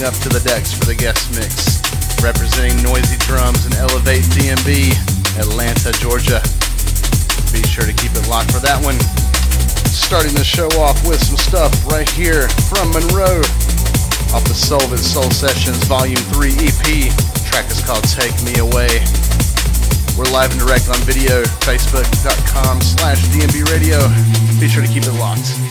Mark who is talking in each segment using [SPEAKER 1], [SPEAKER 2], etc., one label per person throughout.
[SPEAKER 1] Up to the decks for the guest mix, representing Noisy Drums and Elevate DNB, Atlanta, Georgia. Be sure to keep it locked for that one. Starting the show off with some stuff right here from Monroe off the Solvent Soul Sessions Volume 3 EP. track is called Take Me Away. We're live and direct on video, facebook.com slash DNB radio. Be sure to keep it locked.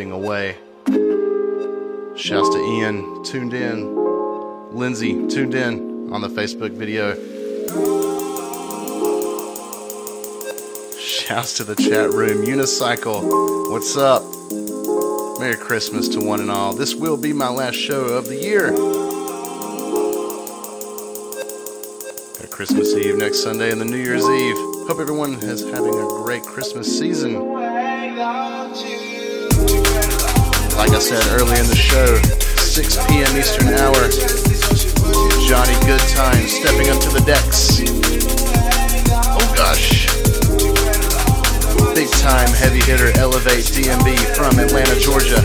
[SPEAKER 1] Drifting Away. Shouts to Ian, tuned in. Lindsay, tuned in on the Facebook video. Shouts to the chat room. Unicycle, what's up? Merry Christmas to one and all. This will be my last show of the year. Christmas Eve next Sunday and the New Year's Eve. Hope everyone is having a great Christmas season. Like I said earlier in the show, 6 p.m. Eastern Hour, Johnny Goodtime stepping up to the decks. Oh gosh. Big time heavy hitter Elevate DNB from Atlanta, Georgia.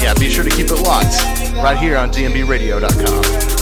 [SPEAKER 1] Yeah, be sure to keep it locked right here on DNBRadio.com.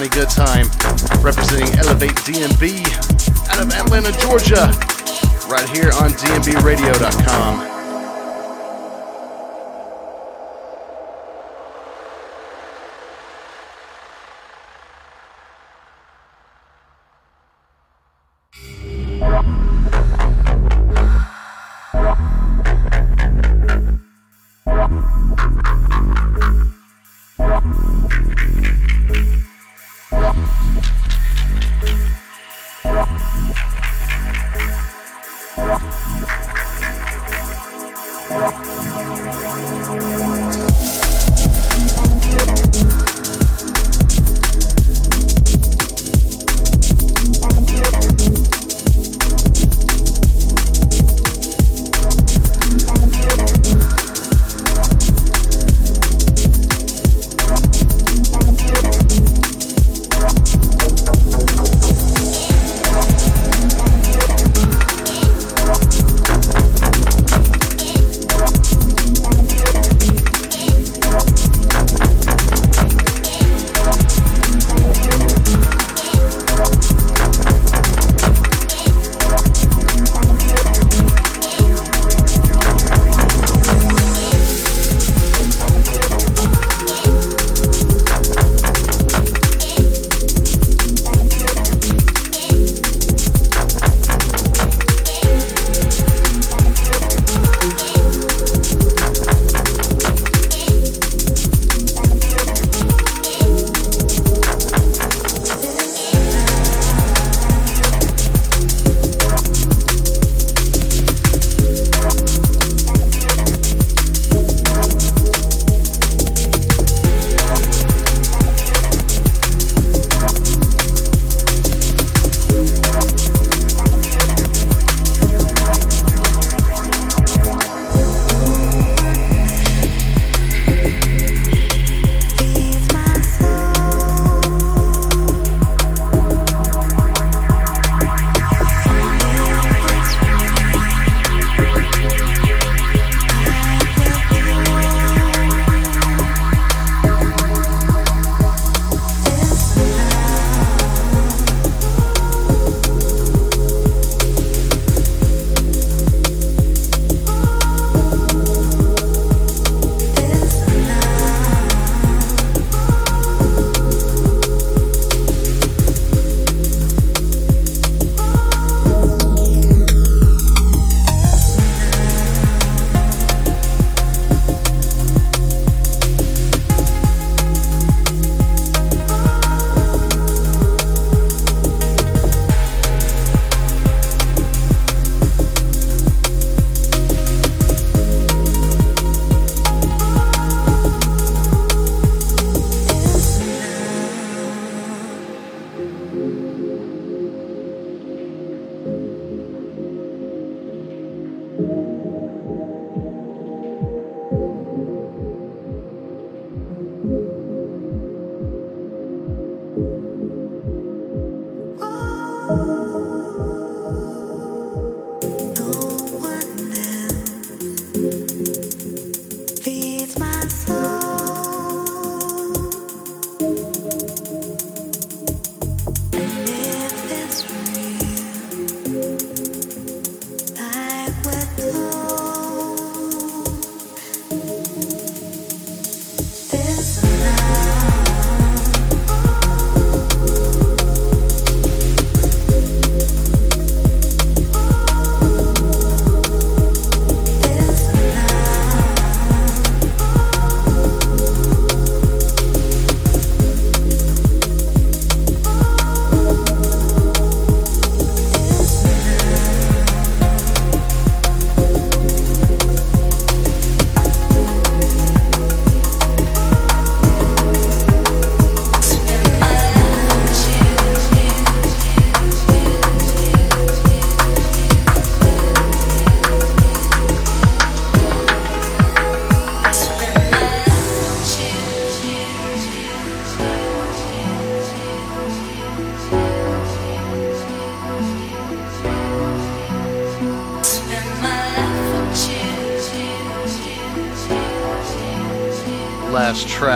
[SPEAKER 1] Johnny Goodtime,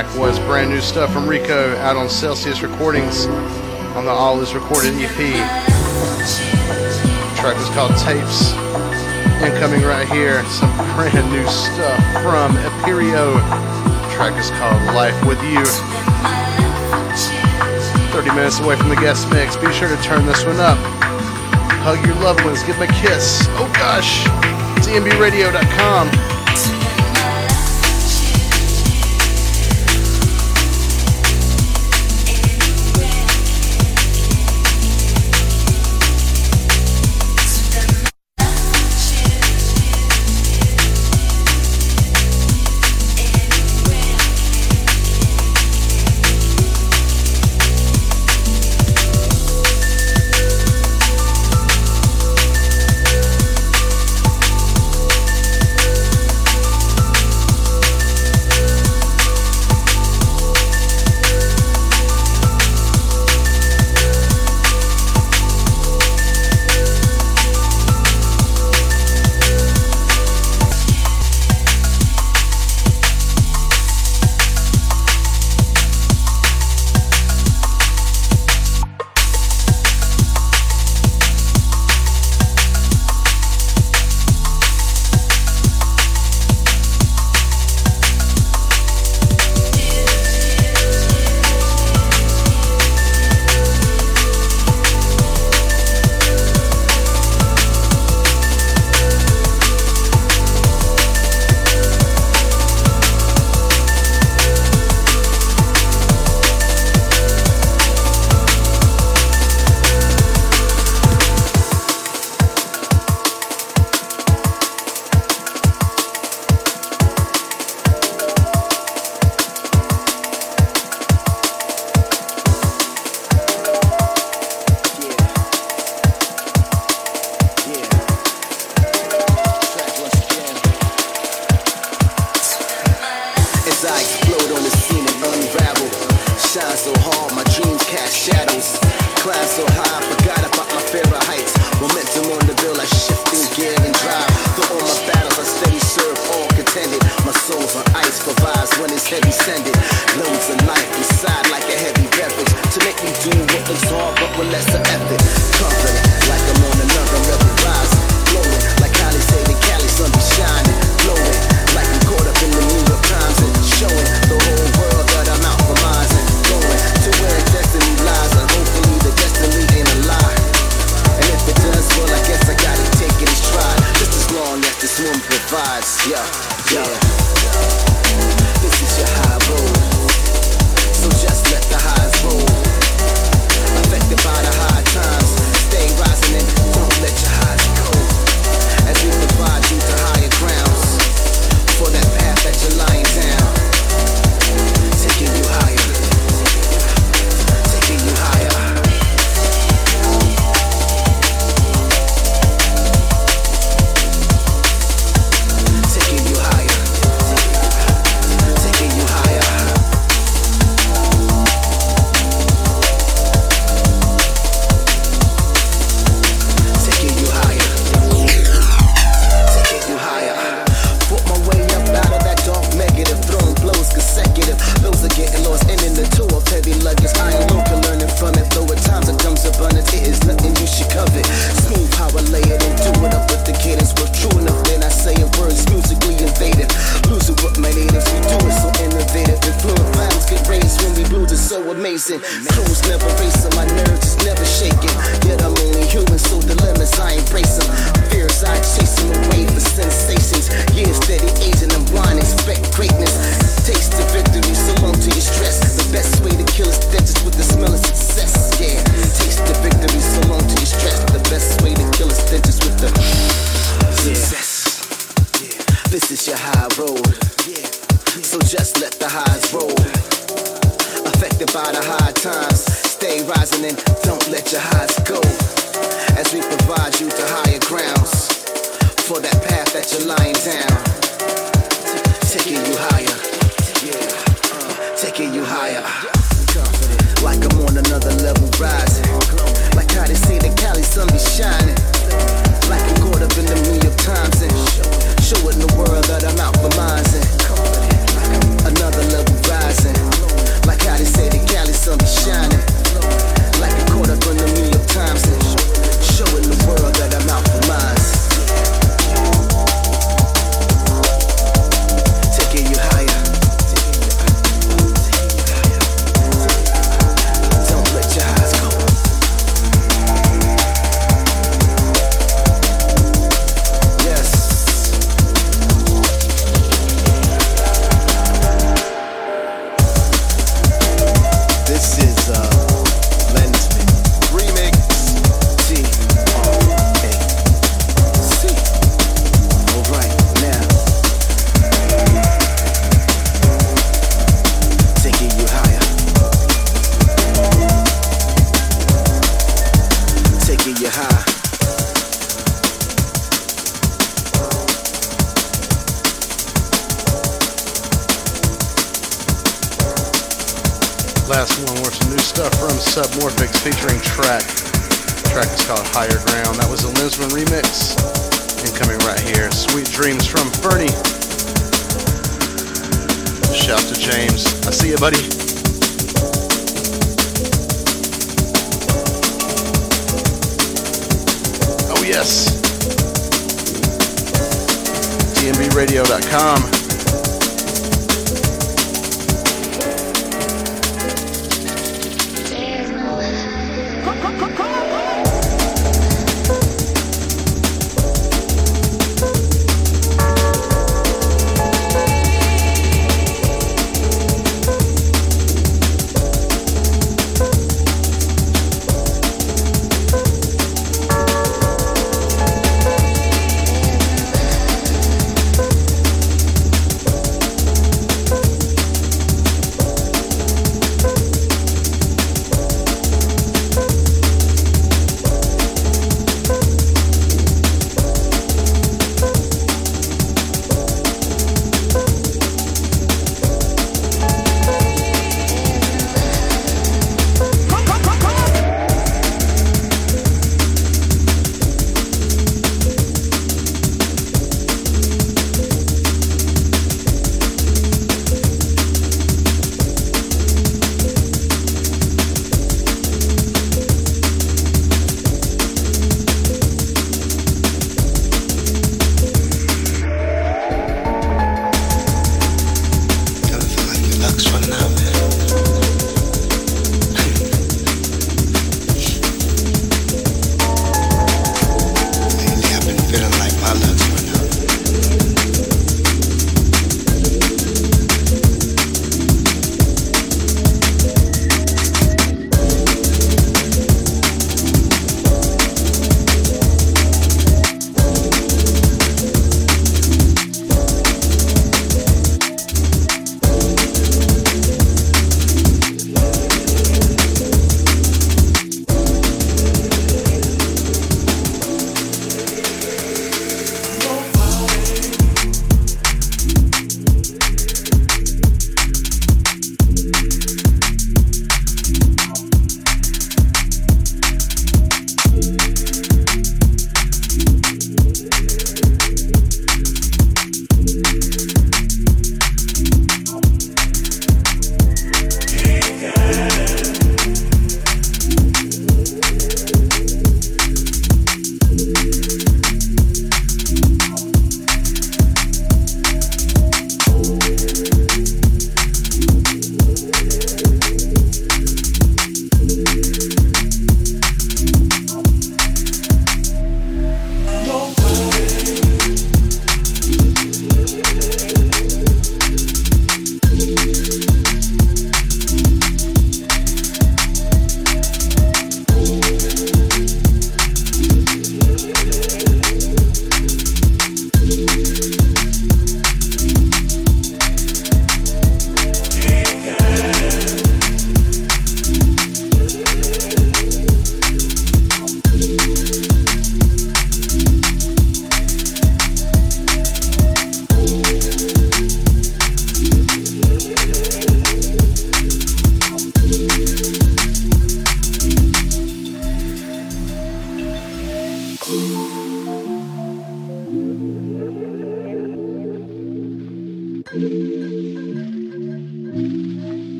[SPEAKER 2] track was brand new stuff from Rico out on Celsius Recordings on the All Is Recorded EP. The track was called Tapes. Incoming right here, some brand new stuff from Imperio. The track is called Life With You. 30 minutes away from the guest mix. Be sure to turn this one up. Hug your loved ones, give them a kiss. Oh gosh, DNBRadio.com.
[SPEAKER 1] Emotions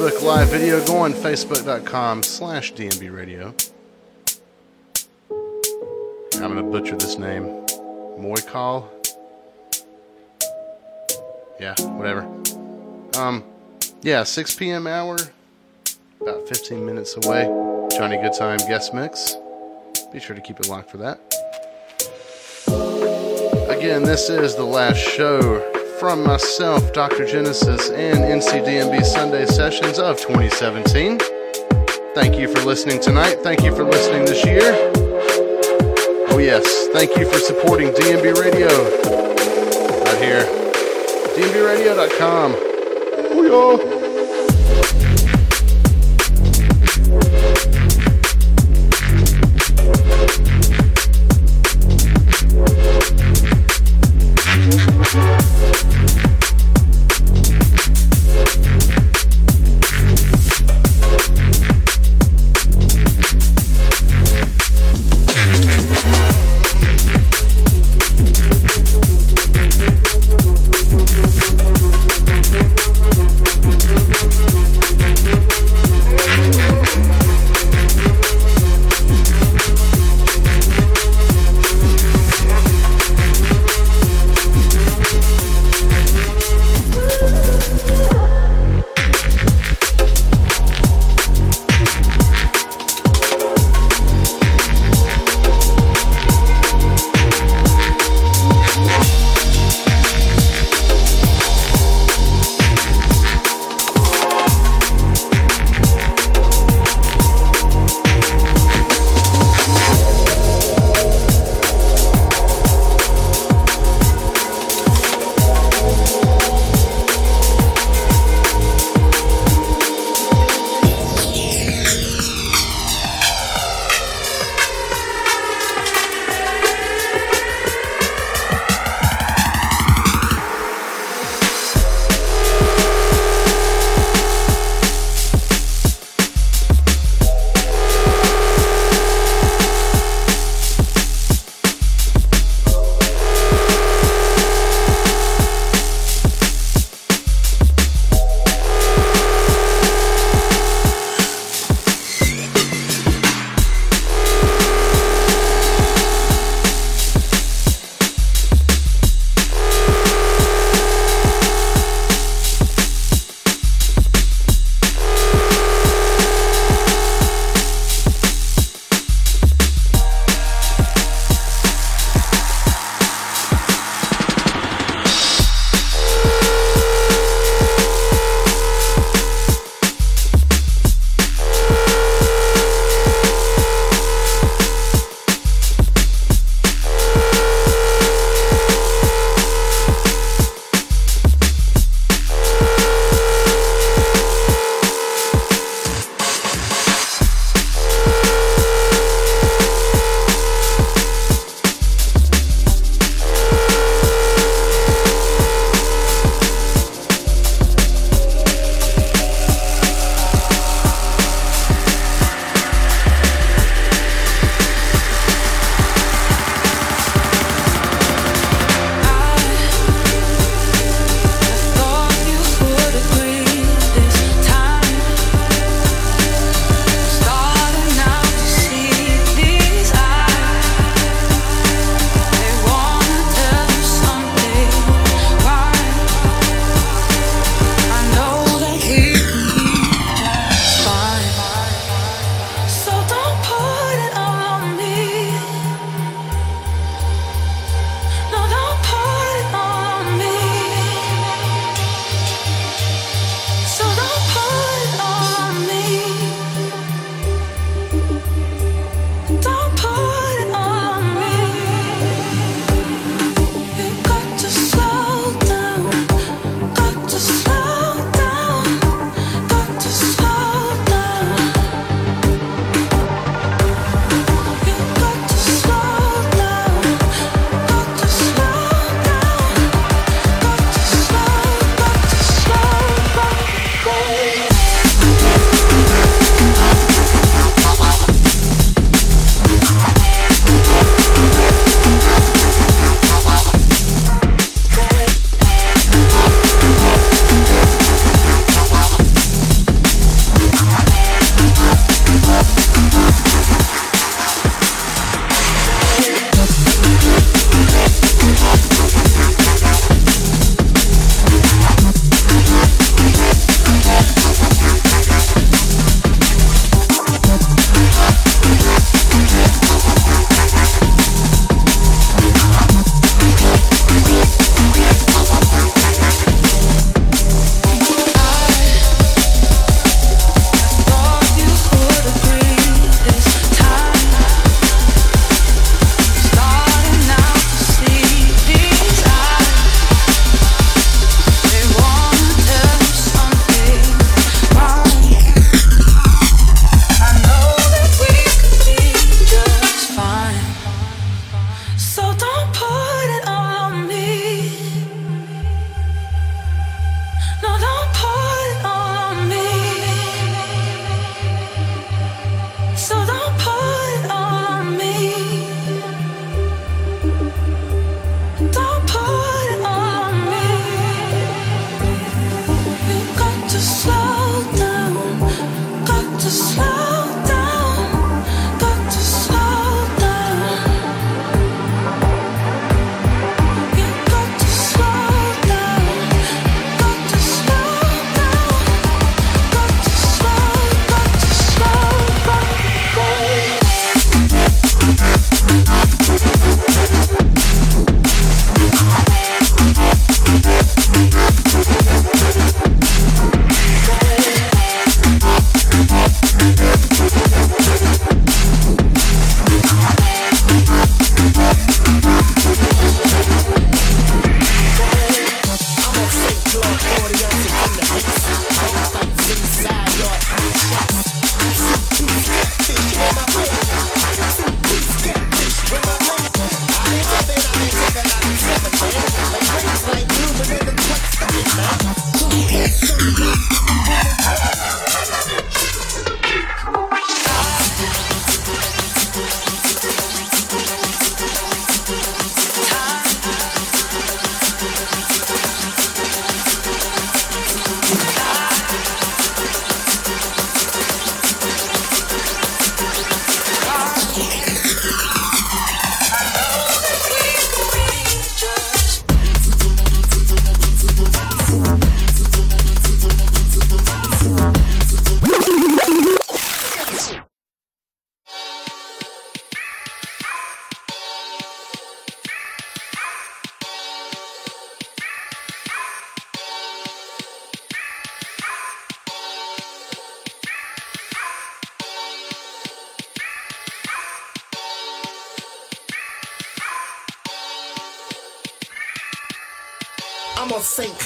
[SPEAKER 1] Facebook Live video. Go on facebook.com slash DNB Radio. I'm going to butcher this name. Moikal? Yeah, whatever. Um, yeah, 6 p.m. hour, about 15 minutes away. Johnny Goodtime guest mix. Be sure to keep it locked for that. Again, this is the last show from myself, Dr. Genesis, and NCDNB Sunday sessions of 2017. Thank you for listening tonight. Thank you for listening this year. Oh, yes. Thank you for supporting DNB Radio right here. DNBRadio.com. Booyah!
[SPEAKER 3] Oh,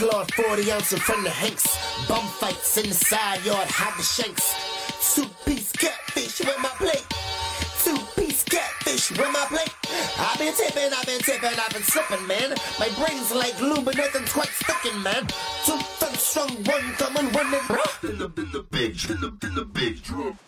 [SPEAKER 3] Claude, 40 ounce in front of Hanks. Bum fights in the side yard, hide the shanks. Two piece catfish with my plate. Two piece catfish with my plate. I've been tipping, I've been tipping, I've been slipping, man. My brain's like glue, but nothing's quite sticking, man. Two thugs strong, one coming, one in the, in the, in the big, in the, in the big drum.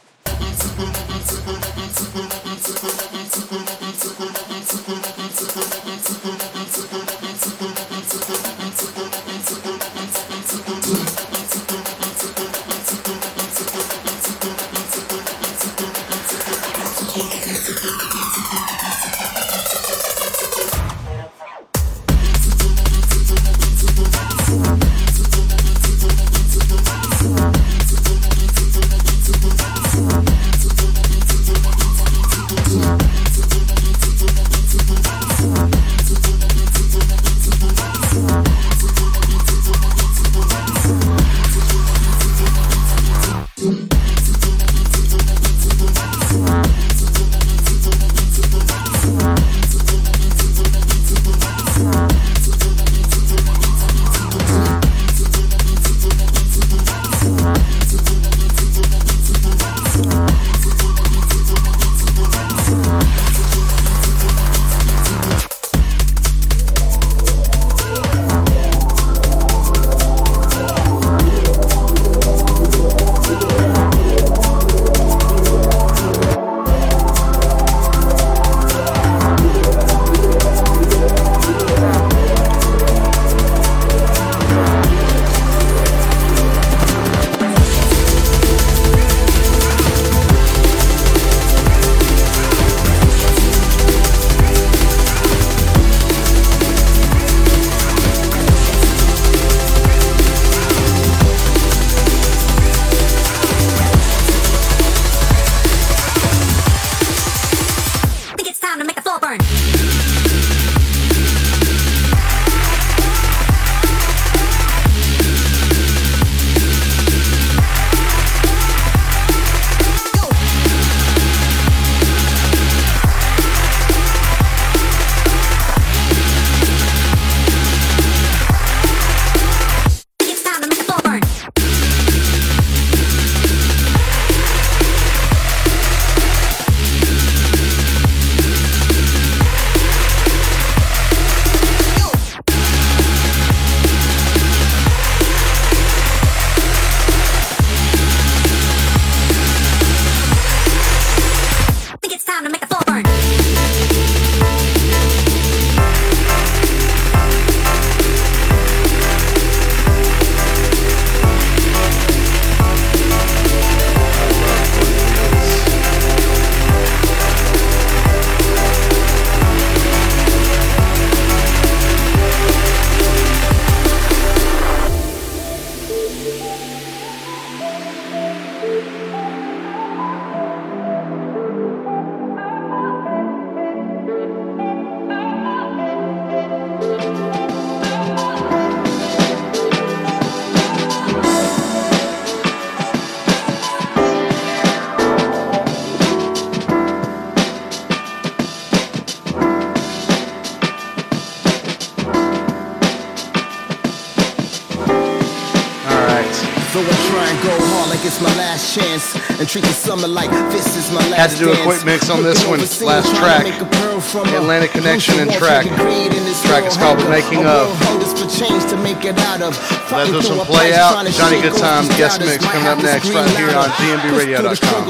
[SPEAKER 2] Had to do a quick mix on this one. Last track. Atlantic Connection and track. Track is called The Making of. Let's do some play out. Johnny Goodtime guest mix coming up next right here on DNBRadio.com.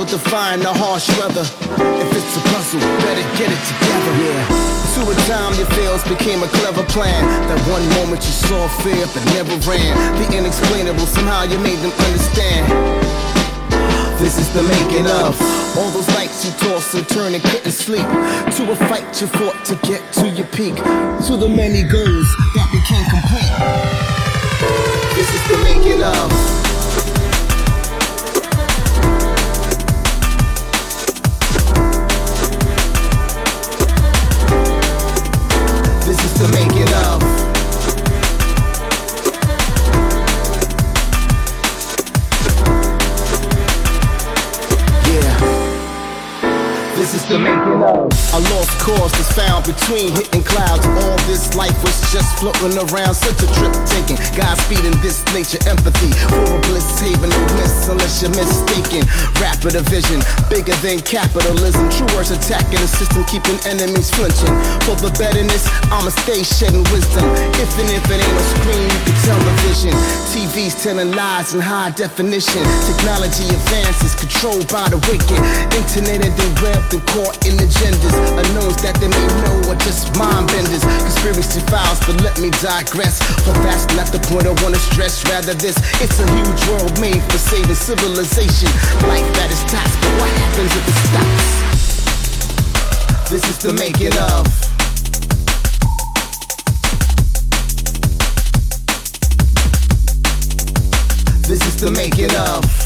[SPEAKER 2] If it's a puzzle, better get it together. Yeah. To a time your fails became a clever plan. That one moment you saw fear but never ran. The inexplainable, somehow you made them understand. This is the making of all those nights you tossed and turned and couldn't sleep. To a fight you fought to get to your peak. To the many goals that became complete. This is the making of. Between hitting clouds. All this life was just floating around, such a trip taking. Godspeed in this nature, empathy for a bliss haven, no miss unless you're mistaken. Rapid vision, bigger than capitalism. True words attacking the system, keeping enemies flinching. For the betterness, I'ma stay shedding wisdom. If and if it ain't a screen, you can television. TV's telling lies in high definition. Technology advances, controlled by the wicked. Internet and derailed and caught in agendas. Unknowns that they may know are just mind benders. Conspiracy files, but let me digress. For that's not the point I wanna stress. Rather, this it's a huge world made for saving civilization. Life that is taxed, but what happens if it stops? This is the making of. This is the making of.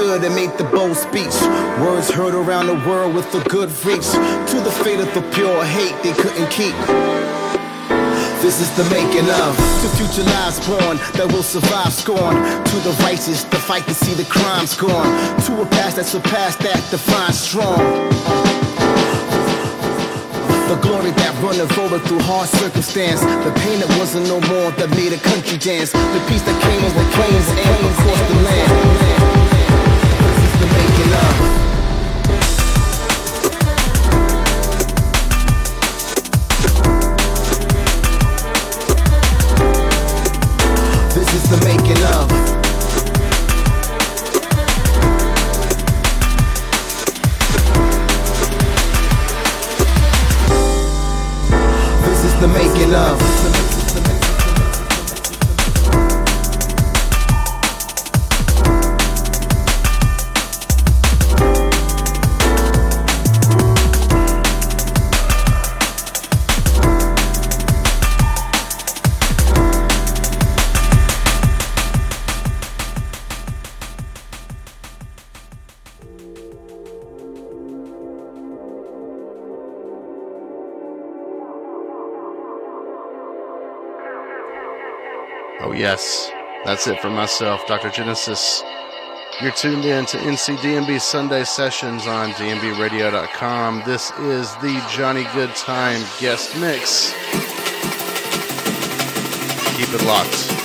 [SPEAKER 2] Stood and made the bold speech. Words heard around the world with a good reach. To the fate of the pure hate they couldn't keep. This is the making of the future lives born that will survive scorn To the righteous, the fight to see the crimes gone To a past that surpassed that defines strong the glory that running forward through hard circumstance. The pain that wasn't no more that made a country dance. The peace that came over plains and across the land to making love.
[SPEAKER 1] Yes, that's it for myself, Dr. Genesis. You're tuned in to NCDNB Sunday Sessions on DNBRadio.com. This is the Johnny Goodtime guest mix. Keep it locked.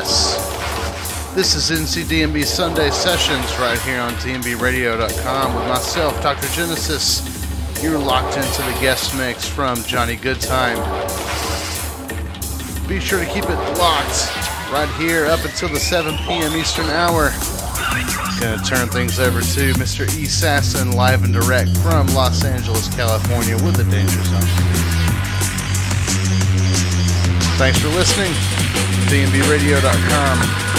[SPEAKER 1] Yes. This is NCDNB Sunday Sessions right here on DNBRadio.com with myself, Dr. Genesis. You're locked into the guest mix from Johnny Goodtime. Be sure to keep it locked right here up until the 7 p.m. Eastern Hour. Gonna turn things over to Mr. E. Sasson live and direct from Los Angeles, California with the Danger Zone. Thanks for listening. DNBRadio.com.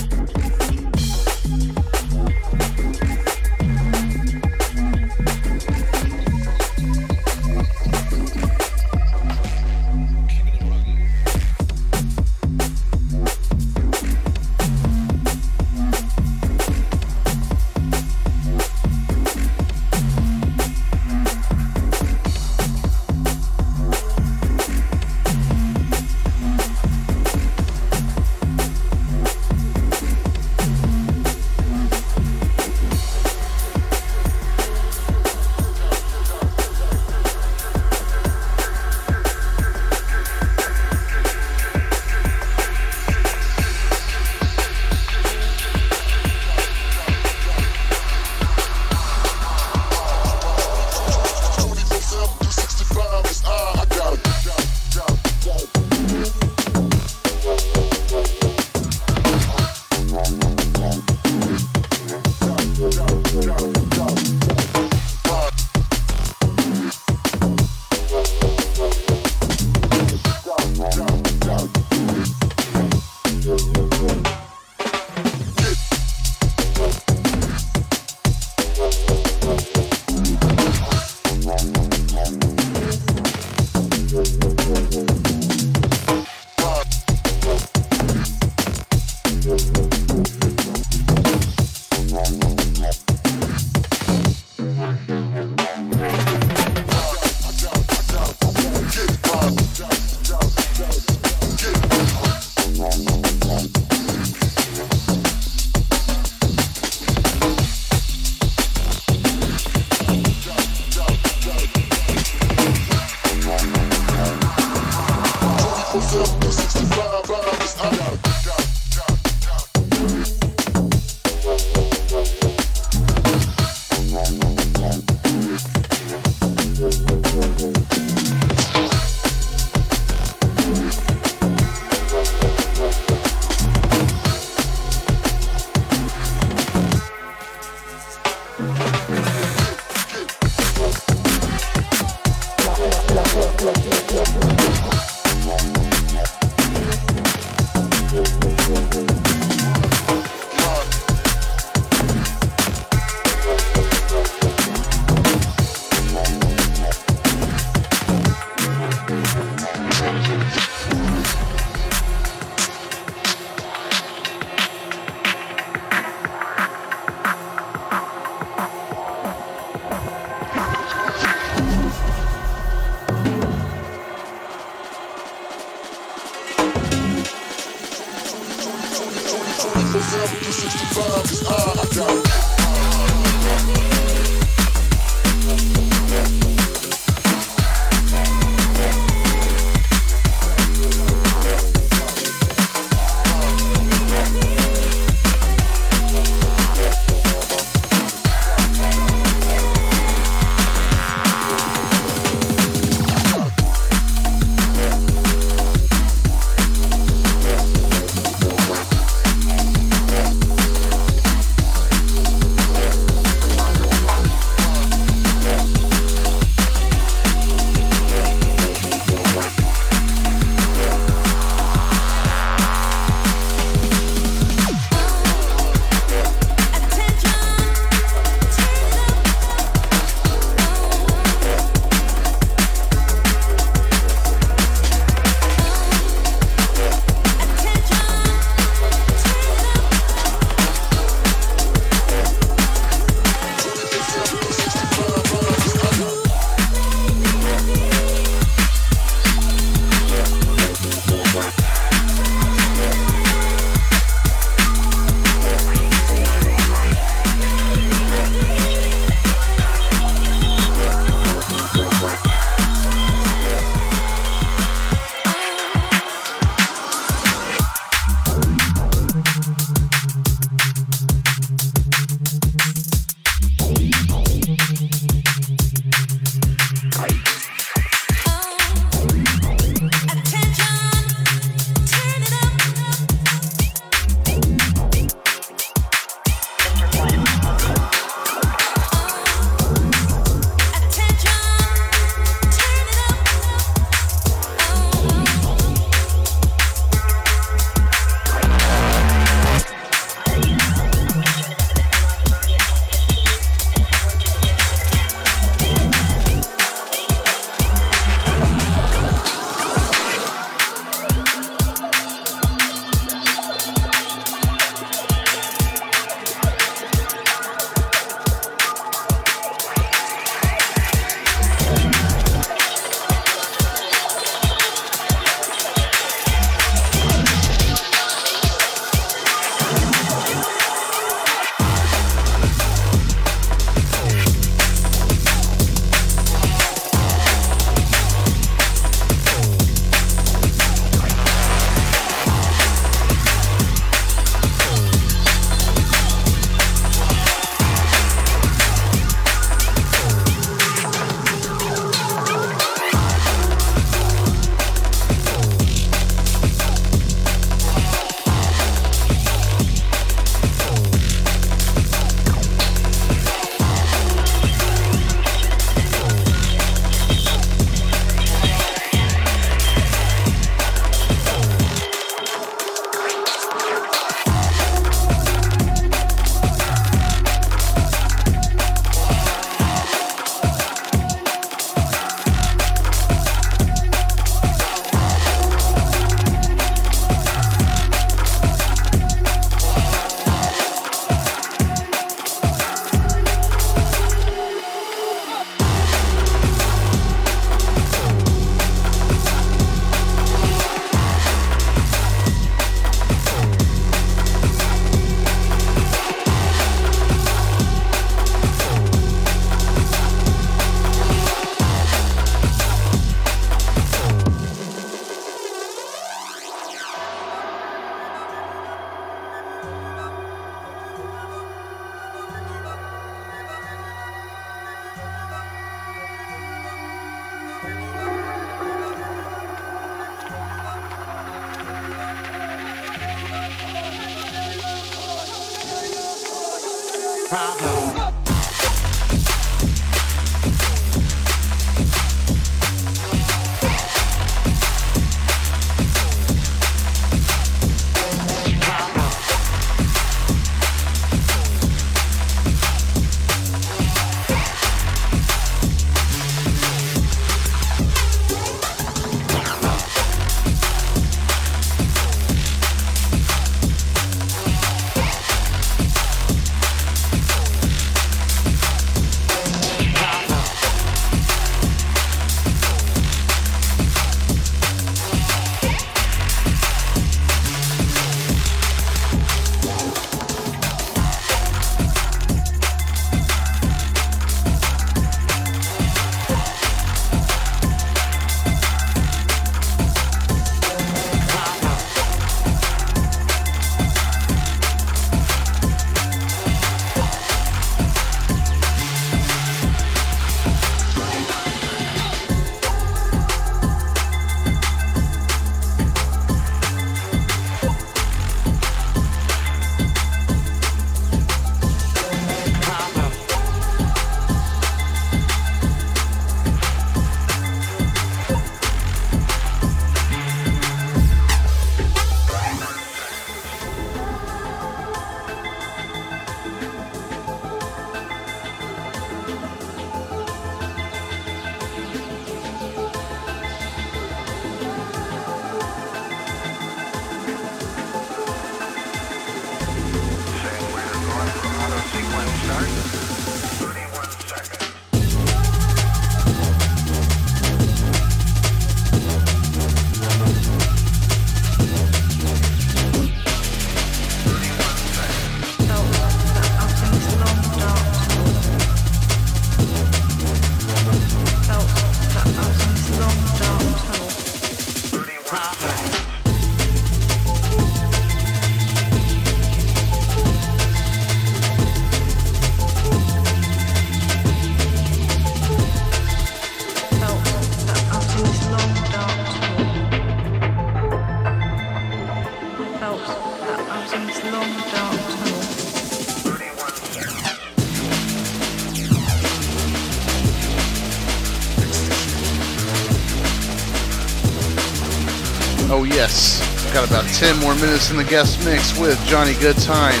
[SPEAKER 1] 10 more minutes in the guest mix with Johnny Goodtime,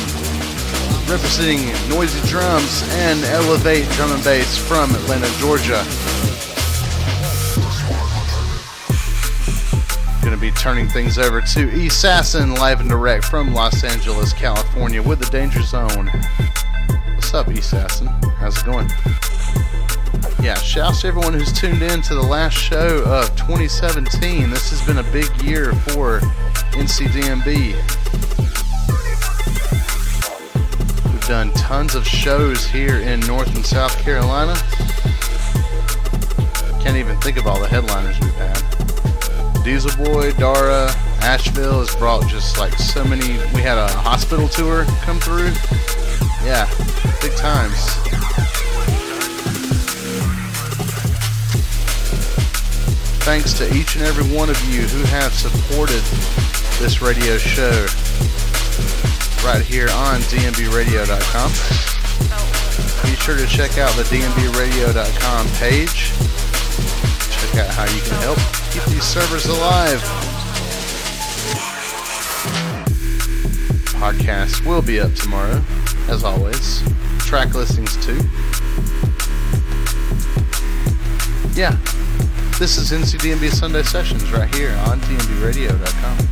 [SPEAKER 1] representing Noisy Drums and Elevate Drum and Bass from Atlanta, Georgia. Going to be turning things over to Assassin live and direct from Los Angeles, California with the Danger Zone. What's up, Assassin? How's it going? Yeah, shouts to everyone who's tuned in to the last show of 2017. This has been a big year for NCDNB. We've done tons of shows here in North and South Carolina. Can't even think of all the headliners we've had. Diesel Boy, Dara, Asheville has brought just like so many. We had a hospital tour come through. Yeah, big times. Thanks to each and every one of you who have supported this radio show right here on dnbradio.com. Be sure to check out the dnbradio.com page. Check out how you can help keep these servers alive. Podcast will be up tomorrow, as always. Track listings too. Yeah, this is NCDNB Sunday Sessions right here on dnbradio.com.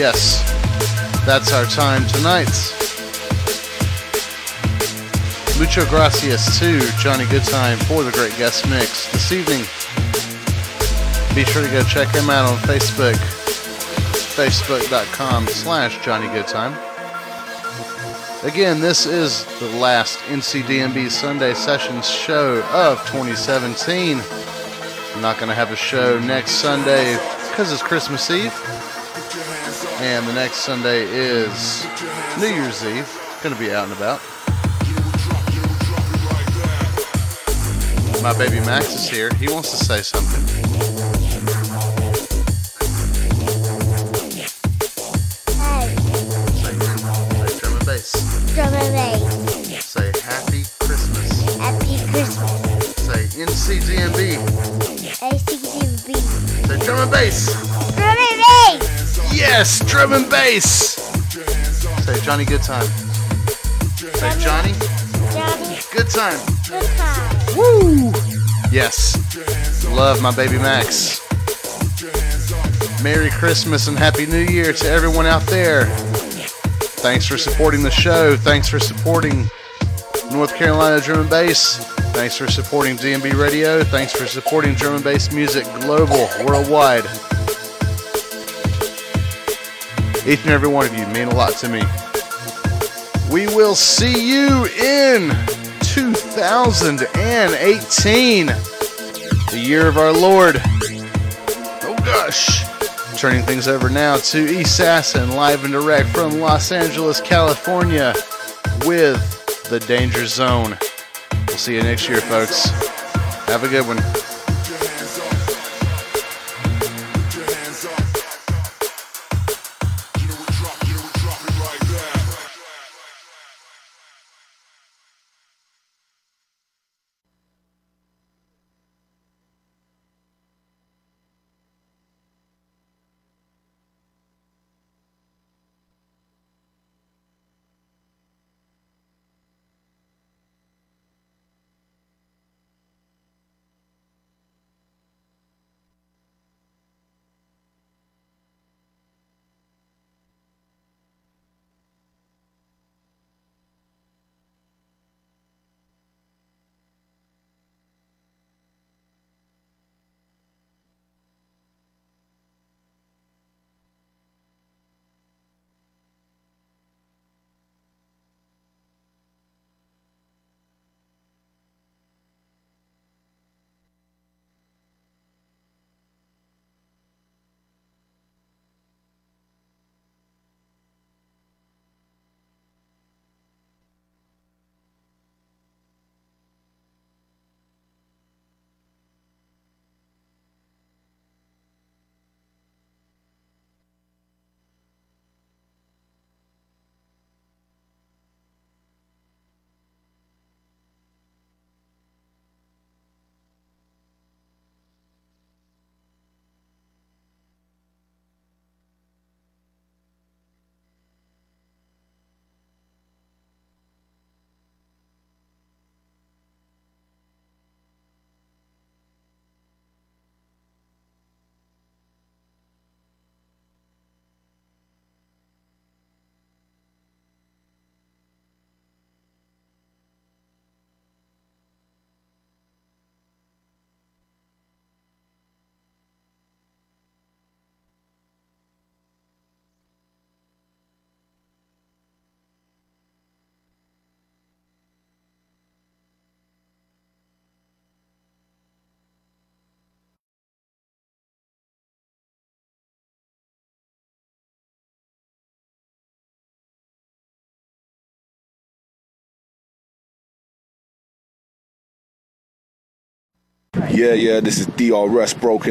[SPEAKER 1] yes, that's our time tonight. Mucho gracias to Johnny Goodtime for the great guest mix this evening. Be sure to go check him out on Facebook, facebook.com slash Johnny Goodtime. Again, this is the last NCDNB Sunday Sessions show of 2017. I'm not going to have a show next Sunday because it's Christmas Eve. And the next Sunday is New Year's Eve. To be out and about. My baby Max is here. He wants to say something.
[SPEAKER 4] Hey,
[SPEAKER 1] Say, say drum and bass.
[SPEAKER 4] drum and bass.
[SPEAKER 1] Say happy Christmas.
[SPEAKER 4] Happy Christmas.
[SPEAKER 1] Say NCDNB.
[SPEAKER 4] ACDB.
[SPEAKER 1] Say drum and bass.
[SPEAKER 4] Drum and bass.
[SPEAKER 1] Yes, drum and bass. Say Johnny Good Time. Say Johnny
[SPEAKER 4] Johnny,
[SPEAKER 1] Good Time.
[SPEAKER 4] good time.
[SPEAKER 1] Woo! Yes. Love my baby Max. Merry Christmas and Happy New Year to everyone out there. Thanks for supporting the show. Thanks for supporting North Carolina Drum and Bass. Thanks for supporting DNB Radio. Thanks for supporting drum and bass music global, worldwide. Each and every one of you mean a lot to me. We will see you in 2018, the year of our Lord. Oh gosh. Turning things over now to Assassin, live and direct from Los Angeles, California, with The Danger Zone. We'll see you next year, folks. Have a good one.
[SPEAKER 5] Yeah, yeah, this is DRS Broken